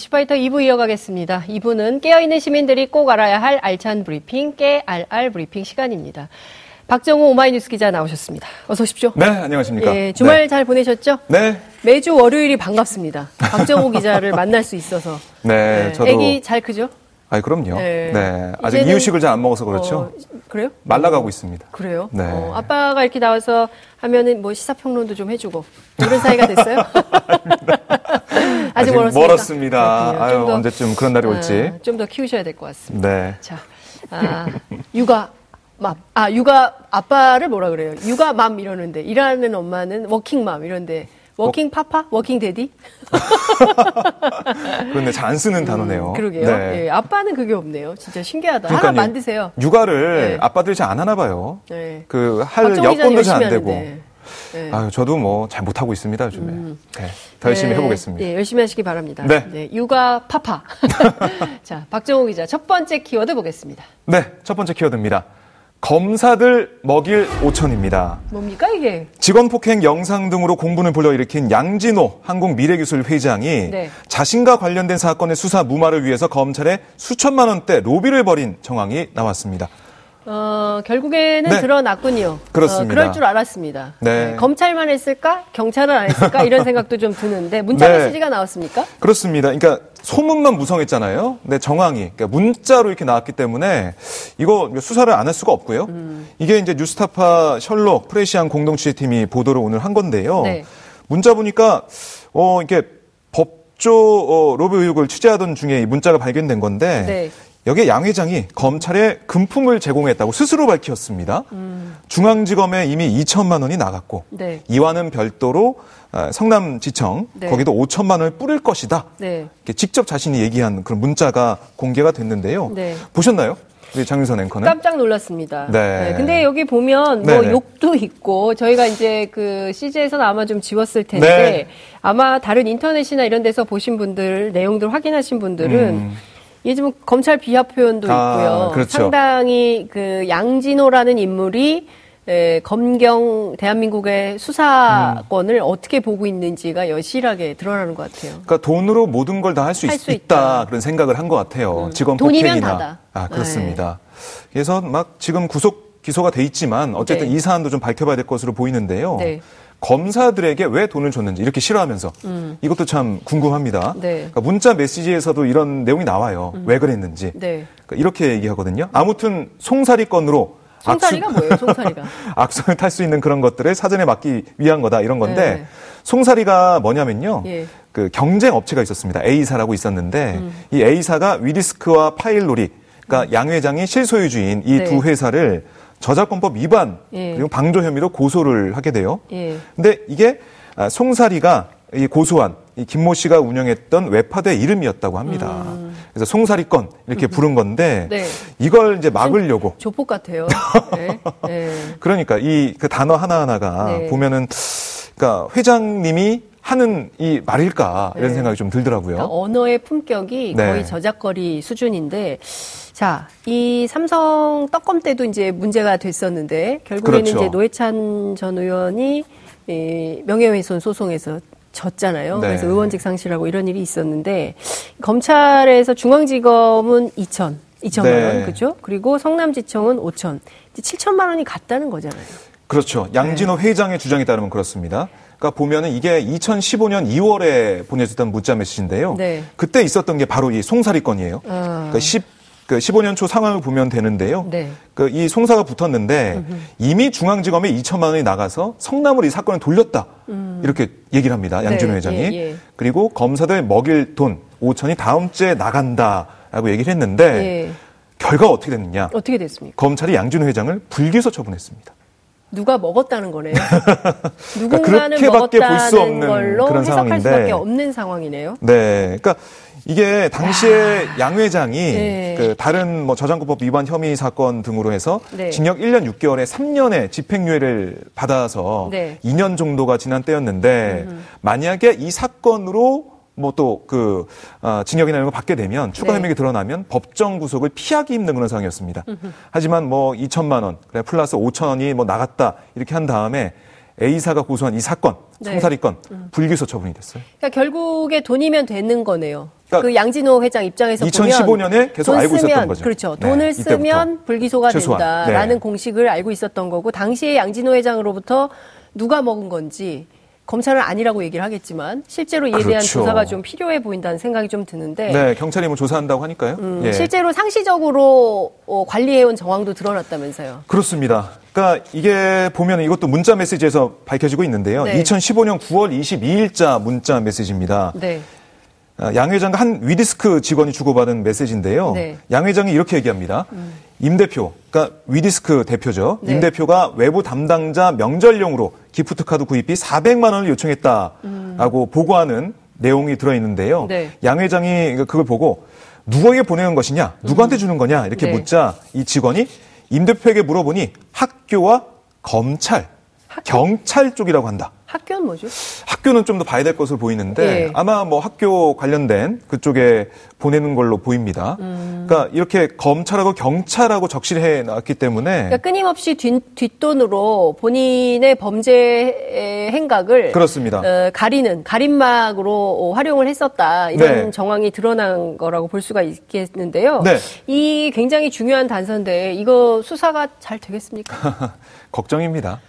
이슈파이터 2부 이어가겠습니다. 2부는 깨어있는 시민들이 꼭 알아야 할 알찬 브리핑, 깨알알 브리핑 시간입니다. 박정호 오마이뉴스 기자 나오셨습니다. 어서 오십시오. 네, 안녕하십니까. 예, 주말 네. 잘 보내셨죠? 네. 매주 월요일이 반갑습니다. 박정호 기자를 만날 수 있어서. 네, 저도. 애기 잘 크죠? 아이, 그럼요. 네. 네. 아직 이제는- 이유식을 잘 안 먹어서 그렇죠. 어, 그래요? 말라가고 있습니다. 그래요? 네. 어, 아빠가 이렇게 나와서 하면은 뭐 시사평론도 좀 해주고 이런 사이가 됐어요? 아직 멀었습니다. 아유, 좀 더, 언제쯤 그런 날이 올지. 좀더 키우셔야 될 것 같습니다. 네. 자, 아, 육아 맘. 아, 육아 아빠를 뭐라 그래요? 육아 맘 이러는데 일하는 엄마는 워킹 맘 이런데 working papa? working daddy? 그런데 잘 안 쓰는 단어네요. 음, 그러게요. 네. 예, 아빠는 그게 없네요. 진짜 신기하다. 하나. 만드세요. 육아를 네. 아빠들이 잘 안 하나 봐요. 네. 그, 할 박정호 기자는 여건도 잘 안 되고. 하는데. 네. 아유, 저도 뭐 잘 못하고 있습니다, 요즘에. 네. 더 열심히 네, 해보겠습니다. 예, 열심히 하시기 바랍니다. 네. 육아 파파. 자, 박정호 기자 첫 번째 키워드 보겠습니다. 네, 첫 번째 키워드입니다. 검사들 먹일 5천입니다. 뭡니까 이게? 직원 폭행 영상 등으로 공분을 불러일으킨 양진호 한국미래기술 회장이 네. 자신과 관련된 사건의 수사 무마를 위해서 검찰에 수천만 원대 로비를 벌인 정황이 나왔습니다. 어, 결국에는 네. 드러났군요. 그렇습니다. 어, 그럴 줄 알았습니다. 네. 검찰만 했을까? 경찰은 안 했을까? 이런 생각도 좀 드는데 문자 네. 메시지가 나왔습니까? 그렇습니다. 그러니까 소문만 무성했잖아요. 근데 정황이 그러니까 문자로 이렇게 나왔기 때문에 이거 수사를 안 할 수가 없고요. 음. 이게 이제 뉴스타파 셜록 프레시안 공동 취재팀이 보도를 오늘 한 건데요. 네. 문자 보니까 어 이게 법조 어, 로비 의혹을 취재하던 중에 이 문자가 발견된 건데 네. 여기에 양 회장이 검찰에 금품을 제공했다고 스스로 밝혔습니다. 중앙지검에 이미 2천만 원이 나갔고 네. 이와는 별도로 아, 성남지청 네. 거기도 5천만 원을 뿌릴 것이다. 네. 이렇게 직접 자신이 얘기한 그런 문자가 공개가 됐는데요. 네. 보셨나요? 우리 장윤선 앵커는? 깜짝 놀랐습니다. 네. 근데 여기 보면 뭐 네네. 욕도 있고 저희가 이제 그 CJ에서는 아마 좀 지웠을 텐데 네. 아마 다른 인터넷이나 이런 데서 보신 분들 내용들 확인하신 분들은 음. 이게 좀 검찰 비하 표현도 아, 있고요. 그렇죠. 상당히 그 양진호라는 인물이 에, 검경 대한민국의 수사권을 음. 어떻게 보고 있는지가 여실하게 드러나는 것 같아요. 그러니까 돈으로 모든 걸 다 할 수 있다. 있다. 그런 생각을 한 것 같아요. 음. 직원 돈이면 폭행이나 다다. 아 그렇습니다. 그래서 막 지금 구속 기소가 돼 있지만 어쨌든 네. 이 사안도 좀 밝혀봐야 될 것으로 보이는데요. 네. 검사들에게 왜 돈을 줬는지 이렇게 싫어하면서 이것도 참 궁금합니다. 음. 네. 음. 그러니까 문자 메시지에서도 이런 내용이 나와요. 왜 그랬는지. 네. 그러니까 이렇게 얘기하거든요. 아무튼 송사리 건으로 송사리가 뭐예요, 송사리가? 악성을 탈수 있는 그런 것들을 사전에 막기 위한 거다 이런 건데 네. 송사리가 뭐냐면요. 예. 음. 그 경쟁 업체가 있었습니다. A사라고 있었는데 이 A사가 위디스크와 파일놀이 그러니까 양 회장이 실소유주인 이 네. 두 회사를 저작권법 위반 예. 그리고 방조 혐의로 고소를 하게 돼요. 예. 근데 이게 아, 송사리가 이 고소한 이 김모 씨가 운영했던 웹하드의 이름이었다고 합니다. 그래서 송사리 건 이렇게 부른 건데 음. 네. 이걸 이제 막으려고 조폭 같아요. 네. 네. 그러니까 이 그 단어 하나 하나가 네. 보면은 그러니까 회장님이 하는 이 말일까 이런 네. 생각이 좀 들더라고요. 그러니까 언어의 품격이 네. 거의 저작거리 수준인데, 자, 이 삼성 떡검 때도 이제 문제가 됐었는데, 결국에는 그렇죠. 이제 노회찬 전 의원이 이 명예훼손 소송에서 졌잖아요. 네. 그래서 의원직 상실하고 이런 일이 있었는데, 검찰에서 중앙지검은 2천, 2천만 네. 원, 그죠? 그리고 성남지청은 5천, 이제 7천만 원이 갔다는 거잖아요. 그렇죠. 양진호 네. 회장의 주장에 따르면 그렇습니다. 그러니까 보면은 이게 2015년 2월에 보내줬던 문자 메시지인데요. 네. 그때 있었던 게 바로 이 송사리 건이에요. 아. 그러니까 10, 그 15년 초 상황을 보면 되는데요. 네. 그 이 송사가 붙었는데 이미 중앙지검에 2천만 원이 나가서 성남으로 이 사건을 돌렸다. 이렇게 얘기를 합니다. 양진호 네, 회장이. 예, 예. 그리고 검사들 먹일 돈 5천이 다음 주에 나간다라고 얘기를 했는데 예. 결과가 어떻게 됐느냐? 어떻게 됐습니까? 검찰이 양진호 회장을 불기소 처분했습니다. 누가 먹었다는 거네요. 누군가는 그렇게밖에 볼수 먹었다는 없는 걸로 그런 해석할 상황인데. 수밖에 없는 상황이네요. 네. 그러니까 이게 당시에 양 회장이 네. 그 다른 뭐 저작권법 위반 혐의 사건 등으로 해서 네. 징역 1년 6개월에 3년의 집행유예를 받아서 네. 2년 정도가 지난 때였는데 만약에 이 사건으로 뭐 또그 징역이나 이런 걸 받게 되면 추가 네. 혐의가 드러나면 법정 구속을 피하기 힘든 그런 상황이었습니다. 하지만 뭐 2천만 원, 그래 플러스 5천 원이 뭐 나갔다 이렇게 한 다음에 A사가 고소한 이 사건, 네. 송사리 건 불기소 처분이 됐어요. 그러니까 결국에 돈이면 되는 거네요. 그러니까 그 양진호 회장 입장에서 2015년에 계속 알고 쓰면, 있었던 거죠. 그렇죠. 네, 돈을. 쓰면 불기소가 최소한. 된다라는 네. 공식을 알고 있었던 거고 당시에 양진호 회장으로부터 누가 먹은 건지 검찰은 아니라고 얘기를 하겠지만 실제로 이에 그렇죠. 대한 조사가 좀 필요해 보인다는 생각이 좀 드는데. 네, 경찰이 뭐 조사한다고 하니까요. 음, 예. 실제로 상시적으로 어, 관리해온 정황도 드러났다면서요. 그렇습니다. 그러니까 이게 보면 이것도 문자 메시지에서 밝혀지고 있는데요. 네. 2015년 9월 22일자 문자 메시지입니다. 네. 아, 양 회장과 한 위디스크 직원이 주고받은 메시지인데요. 네. 양 회장이 이렇게 얘기합니다. 음. 임 대표, 그러니까 위디스크 대표죠. 네. 임 대표가 외부 담당자 명절용으로 기프트 카드 구입비 400만 원을 요청했다라고 음. 보고하는 내용이 들어 있는데요. 네. 양 회장이 그걸 보고 누구에게 보내는 것이냐, 누구한테 음. 주는 거냐 이렇게 네. 묻자 이 직원이 임 대표에게 물어보니 학교와 검찰, 학교? 경찰 쪽이라고 한다. 학교는 뭐죠? 학교는 좀 더 봐야 될 것으로 보이는데 예. 아마 뭐 학교 관련된 그쪽에 보내는 걸로 보입니다. 음. 그러니까 이렇게 검찰하고 경찰하고 적실해 놨기 때문에 그러니까 끊임없이 뒷, 뒷돈으로 본인의 범죄 행각을 그렇습니다. 어, 가리는 가림막으로 활용을 했었다 이런 네. 정황이 드러난 거라고 볼 수가 있겠는데요. 네. 이 굉장히 중요한 단서인데 이거 수사가 잘 되겠습니까? 걱정입니다.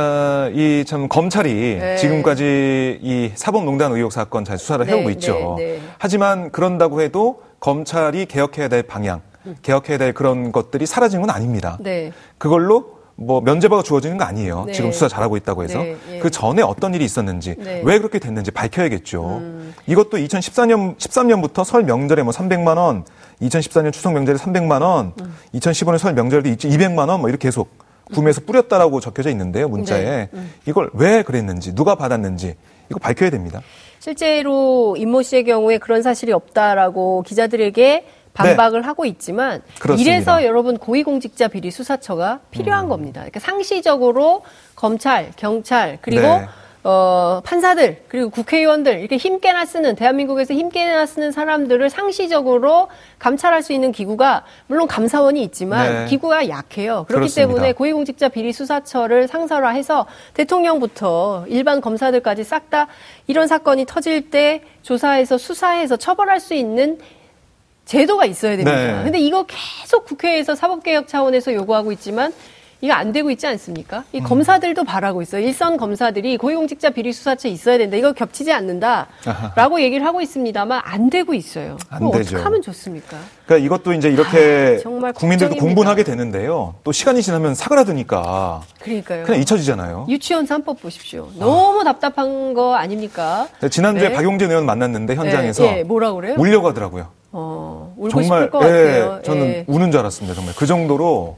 그러니까 이 참 검찰이 네. 지금까지 이 사법농단 의혹 사건 잘 수사를 네, 해오고 있죠. 네, 네, 하지만 그런다고 해도 검찰이 개혁해야 될 방향, 개혁해야 될 그런 것들이 사라진 건 아닙니다. 네. 그걸로 뭐 면제부가 주어지는 거 아니에요. 네. 지금 수사 잘하고 있다고 해서 네, 예. 그 전에 어떤 일이 있었는지 네. 왜 그렇게 됐는지 밝혀야겠죠. 음. 이것도 2014년 13년부터 설 명절에 뭐 300만 원, 2014년 추석 명절에 300만 원, 음. 2015년 설 명절에도 200만 원 뭐 이렇게 계속 구매해서 뿌렸다라고 적혀져 있는데요, 문자에. 네. 음. 이걸 왜 그랬는지, 누가 받았는지, 이거 밝혀야 됩니다. 실제로 임모 씨의 경우에 그런 사실이 없다라고 기자들에게 반박을 네. 하고 있지만 그렇습니다. 이래서 여러분 고위공직자 비리 수사처가 필요한 음. 겁니다. 그러니까 상시적으로 검찰, 경찰 그리고 네. 어, 판사들, 그리고 국회의원들, 이렇게 힘께나 쓰는, 대한민국에서 힘께나 쓰는 사람들을 상시적으로 감찰할 수 있는 기구가, 물론 감사원이 있지만, 네. 기구가 약해요. 그렇기 그렇습니다. 때문에 고위공직자 비리 수사처를 상설화해서 대통령부터 일반 검사들까지 싹 다 이런 사건이 터질 때 조사해서 수사해서 처벌할 수 있는 제도가 있어야 됩니다. 네. 근데 이거 계속 국회에서 사법개혁 차원에서 요구하고 있지만, 이거 안 되고 있지 않습니까? 이 음. 검사들도 바라고 있어요. 일선 검사들이 고위공직자 비리 수사처 있어야 된다. 이거 겹치지 않는다라고 얘기를 하고 있습니다만 안 되고 있어요. 안 되죠. 어떻게 하면 좋습니까? 그러니까 이것도 이제 이렇게 아, 정말 국민들도 공분하게 되는데요. 또 시간이 지나면 사그라드니까 그러니까요. 그냥 잊혀지잖아요. 유치원 3법 보십시오. 너무 아. 답답한 거 아닙니까? 네, 지난주에 네. 박용진 의원 만났는데 현장에서 네, 네. 뭐라 그래요? 울려고 하더라고요. 어, 울고 정말, 싶을 것 같아요. 예, 저는 예. 우는 줄 알았습니다. 정말 그 정도로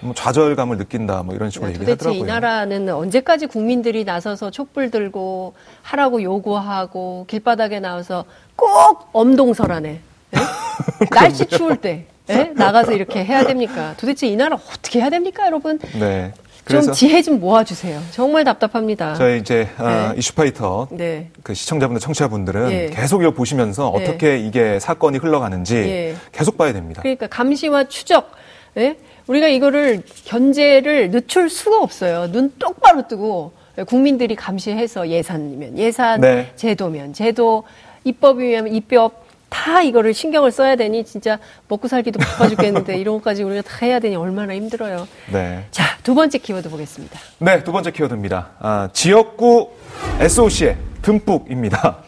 뭐 좌절감을 느낀다 뭐 이런 식으로 네, 얘기하더라고요. 도대체 이 나라는 언제까지 국민들이 나서서 촛불 들고 하라고 요구하고 길바닥에 나와서 꼭 엄동설하네. 네? 날씨 추울 때 네? 나가서 이렇게 해야 됩니까? 도대체 이 나라 어떻게 해야 됩니까, 여러분? 네. 좀 지혜 좀 모아주세요. 정말 답답합니다. 저희 이제 아, 네. 아, 이슈파이터 네. 그 시청자분들, 청취자분들은 예. 계속 이거 보시면서 네. 어떻게 이게 사건이 흘러가는지 예. 계속 봐야 됩니다. 그러니까 감시와 추적. 예? 우리가 이거를 견제를 늦출 수가 없어요. 눈 똑바로 뜨고 국민들이 감시해서 예산이면 예산, 네. 제도면 제도, 입법이면 입법 다 이거를 신경을 써야 되니 진짜 먹고 살기도 바빠 죽겠는데 이런 것까지 우리가 다 해야 되니 얼마나 힘들어요. 네. 자, 두 번째 키워드 보겠습니다. 네, 두 번째 키워드입니다. 아, 지역구 SOC의 듬뿍입니다.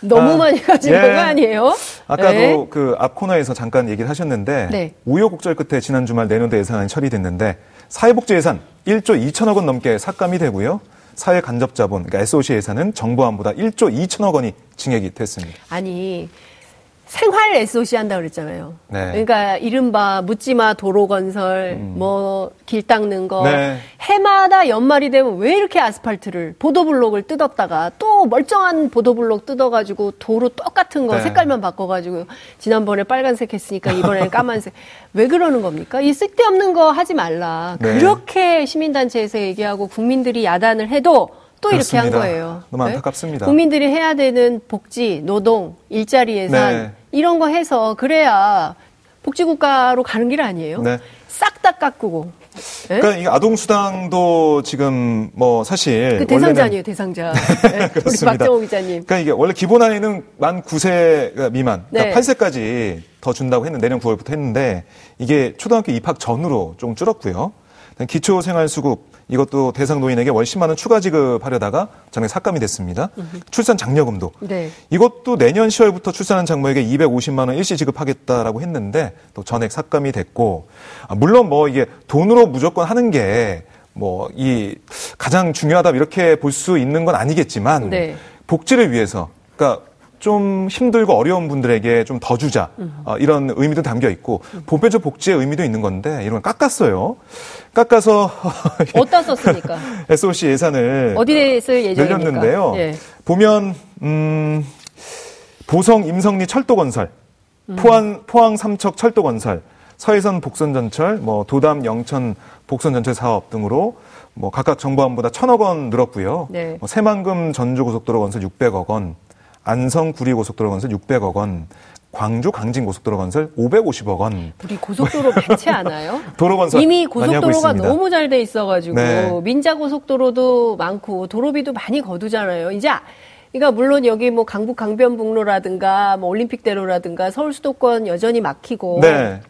너무 아, 많이 가진 예. 거 아니에요? 아까도 네. 그앞 코너에서 잠깐 얘기를 하셨는데 네. 우여곡절 끝에 지난 주말 내년도 예산안이 처리됐는데 사회복지 예산 1조 2천억 원 넘게 삭감이 되고요. 사회 간접 자본 그러니까 SOC 예산은 정부안보다 1조 2천억 원이 증액이 됐습니다. 아니 생활 SOC 한다 그랬잖아요. 네. 그러니까 이른바 묻지마 도로 건설, 음. 뭐길 닦는 거 네. 해마다 연말이 되면 왜 이렇게 아스팔트를 보도블록을 뜯었다가 또 멀쩡한 보도블록 뜯어가지고 도로 똑같은 거 네. 색깔만 바꿔가지고 지난번에 빨간색 했으니까 이번에는 까만색 왜 그러는 겁니까? 이 쓸데없는 거 하지 말라. 네. 그렇게 시민단체에서 얘기하고 국민들이 야단을 해도 또 그렇습니다. 이렇게 한 거예요. 너무 네? 안타깝습니다. 국민들이 해야 되는 복지, 노동, 일자리 예산 네. 이런 거 해서 그래야 복지국가로 가는 길 아니에요? 네. 싹 다 깎고 그러니까 이 아동수당도 지금 뭐 사실 그 대상자 아니에요 대상자. 네, 그렇습니다. 박정호 기자님. 그러니까 이게 원래 기본 안에는 만 9세 미만, 그러니까 네. 8세까지 더 준다고 했는데 내년 9월부터 했는데 이게 초등학교 입학 전으로 좀 줄었고요. 기초생활수급 이것도 대상 노인에게 월 10만 원 추가 지급하려다가 전에 삭감이 됐습니다. 으흠. 출산 장려금도 네. 이것도 내년 10월부터 출산한 장모에게 250만 원 일시 지급하겠다라고 했는데 또 전액 삭감이 됐고 아, 물론 뭐 이게 돈으로 무조건 하는 게 뭐 이 가장 중요하다 이렇게 볼 수 있는 건 아니겠지만 네. 복지를 위해서 그러니까 좀 힘들고 어려운 분들에게 좀 더 주자 어, 이런 의미도 담겨 있고 보편적 복지의 의미도 있는 건데 이런 건 깎았어요. 깎아서 어디다 썼습니까? SOC 예산을 어디에 쓸 예정입니까? 늘렸는데요. 예. 보면 음, 보성 임성리 철도 건설, 음. 포항 포항 삼척 철도 건설, 서해선 복선 전철, 뭐 도담 영천 복선 전철 사업 등으로 뭐 각각 정부안보다 천억 원 늘었고요. 네. 뭐 새만금 전주 고속도로 건설 600억 원, 안성 구리 고속도로 건설 600억 원, 광주 강진 고속도로 건설 550억 원. 우리 고속도로 많지 않아요? 도로 건설 이미 고속도로가 너무 잘 돼 있어가지고 네. 민자 고속도로도 많고 도로비도 많이 거두잖아요. 이제 그러니까 물론 여기 뭐 강북 강변북로라든가 뭐 올림픽대로라든가 서울 수도권 여전히 막히고 네.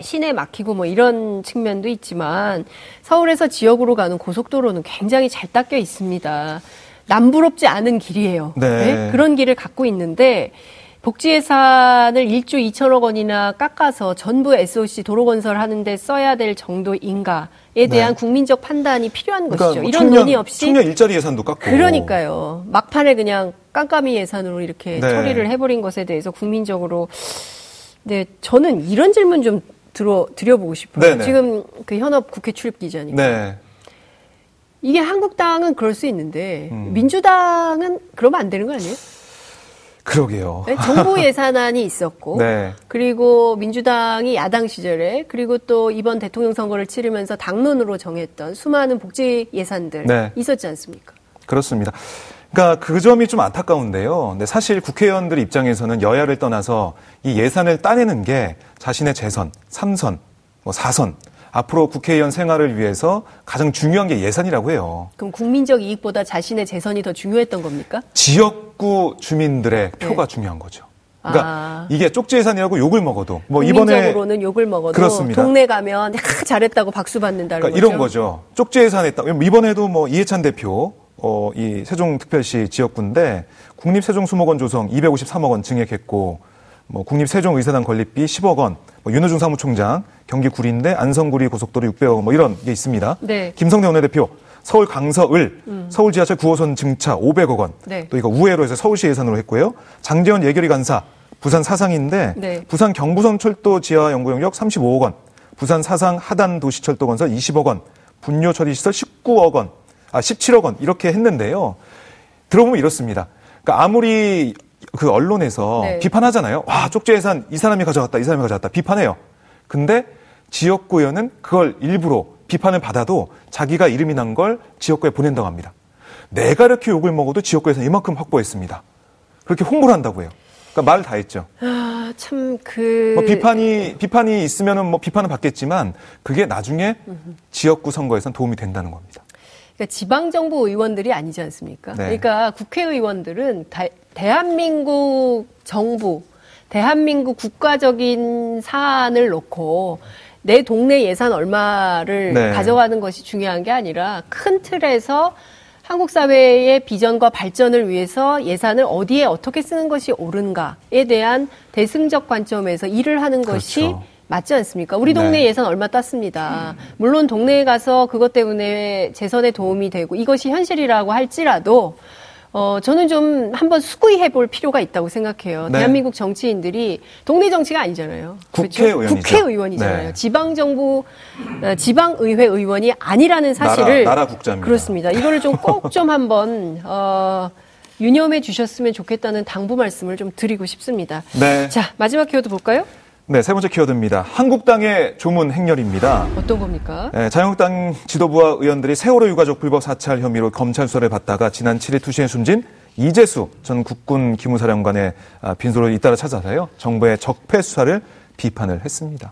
시내 막히고 뭐 이런 측면도 있지만 서울에서 지역으로 가는 고속도로는 굉장히 잘 닦여 있습니다. 남부럽지 않은 길이에요. 네. 네? 그런 길을 갖고 있는데 복지 예산을 1조 2천억 원이나 깎아서 전부 SOC 도로 건설하는데 써야 될 정도인가에 대한 네. 국민적 판단이 필요한 그러니까 것이죠. 뭐 이런 청년, 논의 없이 청년 일자리 예산도 깎고 그러니까요. 막판에 그냥 깜깜이 예산으로 이렇게 네. 처리를 해버린 것에 대해서 국민적으로 네 저는 이런 질문 좀 들어 드려보고 싶어요. 네네. 네. 지금 그 현업 국회 출입 기자니까. 네. 이게 한국당은 그럴 수 있는데 음. 민주당은 그러면 안 되는 거 아니에요? 그러게요. 네, 정부 예산안이 있었고, 네. 그리고 민주당이 야당 시절에, 그리고 또 이번 대통령 선거를 치르면서 당론으로 정했던 수많은 복지 예산들 네. 있었지 않습니까? 그렇습니다. 그러니까 그 점이 좀 안타까운데요. 근데 사실 국회의원들 입장에서는 여야를 떠나서 이 예산을 따내는 게 자신의 재선, 삼선, 뭐 사선 앞으로 국회의원 생활을 위해서 가장 중요한 게 예산이라고 해요. 그럼 국민적 이익보다 자신의 재선이 더 중요했던 겁니까? 지역구 주민들의 네. 표가 중요한 거죠. 그러니까 아. 이게 쪽지 예산이라고 욕을 먹어도 뭐 이번에 으로는 욕을 먹어도 그렇습니다. 동네 가면 야, 잘했다고 박수 받는다는 그러니까 거죠. 이런 거죠. 쪽지 예산했다. 이번에도 뭐 이해찬 대표 어, 이 세종특별시 지역구인데 국립세종수목원 조성 253억 원 증액했고 뭐 국립세종의사당 건립비 10억 원, 뭐 윤호중 사무총장 경기 구리인데 안성구리 고속도로 600억 원 뭐 이런 게 있습니다. 네. 김성태 원내대표 서울 강서을 음. 서울 지하철 9호선 증차 500억 원. 네. 또 이거 우회로 해서 서울시 예산으로 했고요. 장제원 예결위 간사 부산 사상인데 네. 부산 경부선 철도 지하 연구 용역 35억 원. 부산 사상 하단 도시 철도 건설 20억 원. 분뇨 처리 시설 19억 원. 아 17억 원 이렇게 했는데요. 들어보면 이렇습니다. 그러니까 아무리 그 언론에서 네. 비판하잖아요. 와, 쪽지 예산 이 사람이 가져갔다, 이 사람이 가져갔다. 비판해요. 근데 지역구 의원은 그걸 일부러 비판을 받아도 자기가 이름이 난 걸 지역구에 보낸다고 합니다. 내가 이렇게 욕을 먹어도 지역구에서 이만큼 확보했습니다. 그렇게 홍보를 한다고 해요. 그러니까 말다 했죠. 아, 참, 그. 뭐 비판이, 비판이 있으면은 뭐 비판을 받겠지만 그게 나중에 지역구 선거에선 도움이 된다는 겁니다. 그러니까 지방정부 의원들이 아니지 않습니까? 네. 그러니까 국회의원들은 다, 대한민국 정부, 대한민국 국가적인 사안을 놓고 내 동네 예산 얼마를 네. 가져가는 것이 중요한 게 아니라 큰 틀에서 한국 사회의 비전과 발전을 위해서 예산을 어디에 어떻게 쓰는 것이 옳은가에 대한 대승적 관점에서 일을 하는 것이 그렇죠. 맞지 않습니까? 우리 동네 네. 예산 얼마 땄습니다. 물론 동네에 가서 그것 때문에 재선에 도움이 되고 이것이 현실이라고 할지라도 어, 저는 좀 한번 수구이 해볼 필요가 있다고 생각해요. 네. 대한민국 정치인들이 동네 정치가 아니잖아요. 국회의원이죠. 그렇죠? 국회의원이잖아요. 네. 지방정부, 어, 지방의회 의원이 아니라는 사실을. 나라, 나라 국자입니다. 그렇습니다. 이거를 좀 꼭좀 좀 한번, 어, 유념해 주셨으면 좋겠다는 당부 말씀을 좀 드리고 싶습니다. 네. 자, 마지막 키워드 볼까요? 네, 세 번째 키워드입니다. 한국당의 조문 행렬입니다. 어떤 겁니까? 네, 자유한국당 지도부와 의원들이 세월호 유가족 불법 사찰 혐의로 검찰 수사를 받다가 지난 7일 투시에 숨진 이재수 전 국군 기무사령관의 아, 빈소를 잇따라 찾아서요. 정부의 적폐 수사를 비판을 했습니다.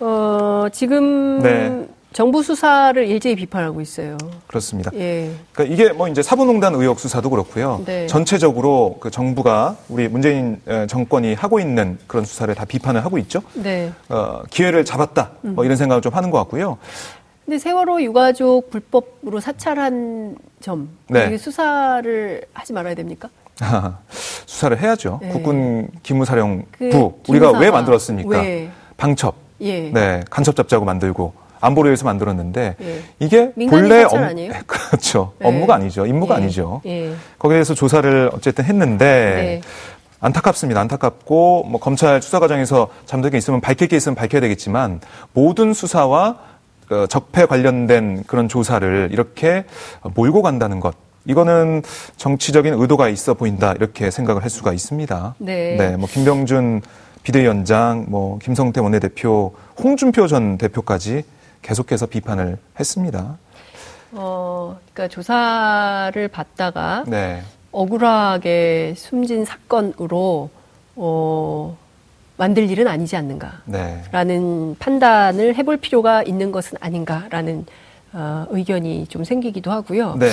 어, 지금 네. 정부 수사를 일제히 비판하고 있어요. 그렇습니다. 예. 그러니까 이게 뭐 이제 사법농단 의혹 수사도 그렇고요. 네. 전체적으로 그 정부가 우리 문재인 정권이 하고 있는 그런 수사를 다 비판을 하고 있죠. 네. 어, 기회를 잡았다. 뭐 이런 생각을 좀 하는 것 같고요. 근데 세월호 유가족 불법으로 사찰한 점 네. 수사를 하지 말아야 됩니까? 수사를 해야죠. 네. 국군 기무사령부 그 우리가 왜 만들었습니까? 왜? 방첩. 예. 네, 간첩 잡자고 만들고 안보를 위해서 만들었는데 예. 이게 본래 업, 아니에요? 그렇죠. 예. 업무가 아니죠. 임무가 예. 아니죠. 예. 거기에 대해서 조사를 어쨌든 했는데 네. 안타깝습니다. 안타깝고 뭐 검찰 수사 과정에서 잠들 게 있으면 밝힐 게 있으면 밝혀야 되겠지만 모든 수사와 어, 적폐 관련된 그런 조사를 이렇게 몰고 간다는 것 이거는 정치적인 의도가 있어 보인다 이렇게 생각을 할 수가 있습니다. 네. 네, 뭐 김병준 비대위원장, 뭐 김성태 원내대표, 홍준표 전 대표까지 계속해서 비판을 했습니다. 어, 그러니까 조사를 받다가 네. 억울하게 숨진 사건으로 어, 만들 일은 아니지 않는가라는 네. 판단을 해볼 필요가 있는 것은 아닌가라는 어, 의견이 좀 생기기도 하고요. 네.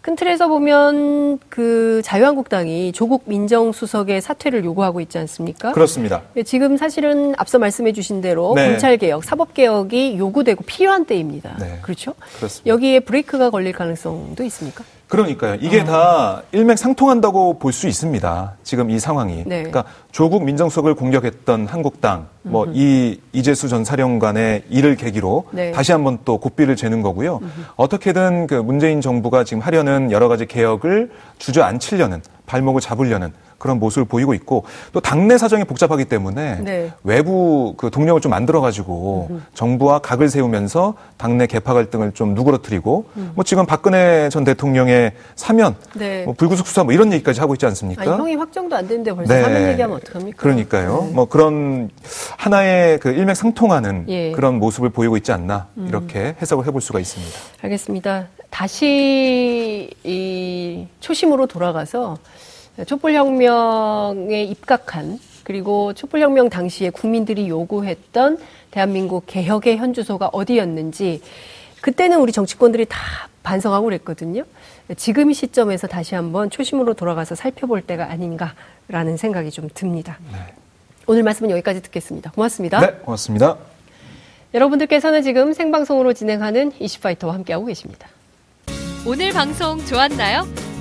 큰 틀에서 보면 그 자유한국당이 조국 민정수석의 사퇴를 요구하고 있지 않습니까? 그렇습니다. 예, 지금 사실은 앞서 말씀해 주신 대로 네. 검찰개혁, 사법개혁이 요구되고 필요한 때입니다. 네. 그렇죠? 그렇습니다. 여기에 브레이크가 걸릴 가능성도 있습니까? 그러니까요. 이게 어. 다 일맥상통한다고 볼 수 있습니다. 지금 이 상황이. 네. 그러니까 조국 민정수석을 공격했던 한국당, 뭐 이 이재수 전 사령관의 일을 계기로 네. 다시 한번 또 고삐를 재는 거고요. 음흠. 어떻게든 그 문재인 정부가 지금 하려는 여러 가지 개혁을 주저앉히려는 발목을 잡으려는 그런 모습을 보이고 있고 또 당내 사정이 복잡하기 때문에 네. 외부 그 동력을 좀 만들어 가지고 정부와 각을 세우면서 당내 개파 갈등을 좀 누그러뜨리고 음. 뭐 지금 박근혜 전 대통령의 사면 네. 뭐 불구속 수사 뭐 이런 얘기까지 하고 있지 않습니까? 아니, 형이 확정도 안 됐는데 벌써 네. 사면 얘기하면 어떡합니까? 그러니까요. 네. 뭐 그런 하나의 그 일맥상통하는 예. 그런 모습을 보이고 있지 않나 음. 이렇게 해석을 해볼 수가 있습니다. 알겠습니다. 다시 이 초심으로 돌아가서 촛불혁명에 입각한 그리고 촛불혁명 당시에 국민들이 요구했던 대한민국 개혁의 현주소가 어디였는지 그때는 우리 정치권들이 다 반성하고 그랬거든요. 지금 이 시점에서 다시 한번 초심으로 돌아가서 살펴볼 때가 아닌가라는 생각이 좀 듭니다. 네. 오늘 말씀은 여기까지 듣겠습니다. 고맙습니다. 네, 고맙습니다. 여러분들께서는 지금 생방송으로 진행하는 이슈파이터와 함께하고 계십니다. 오늘 방송 좋았나요?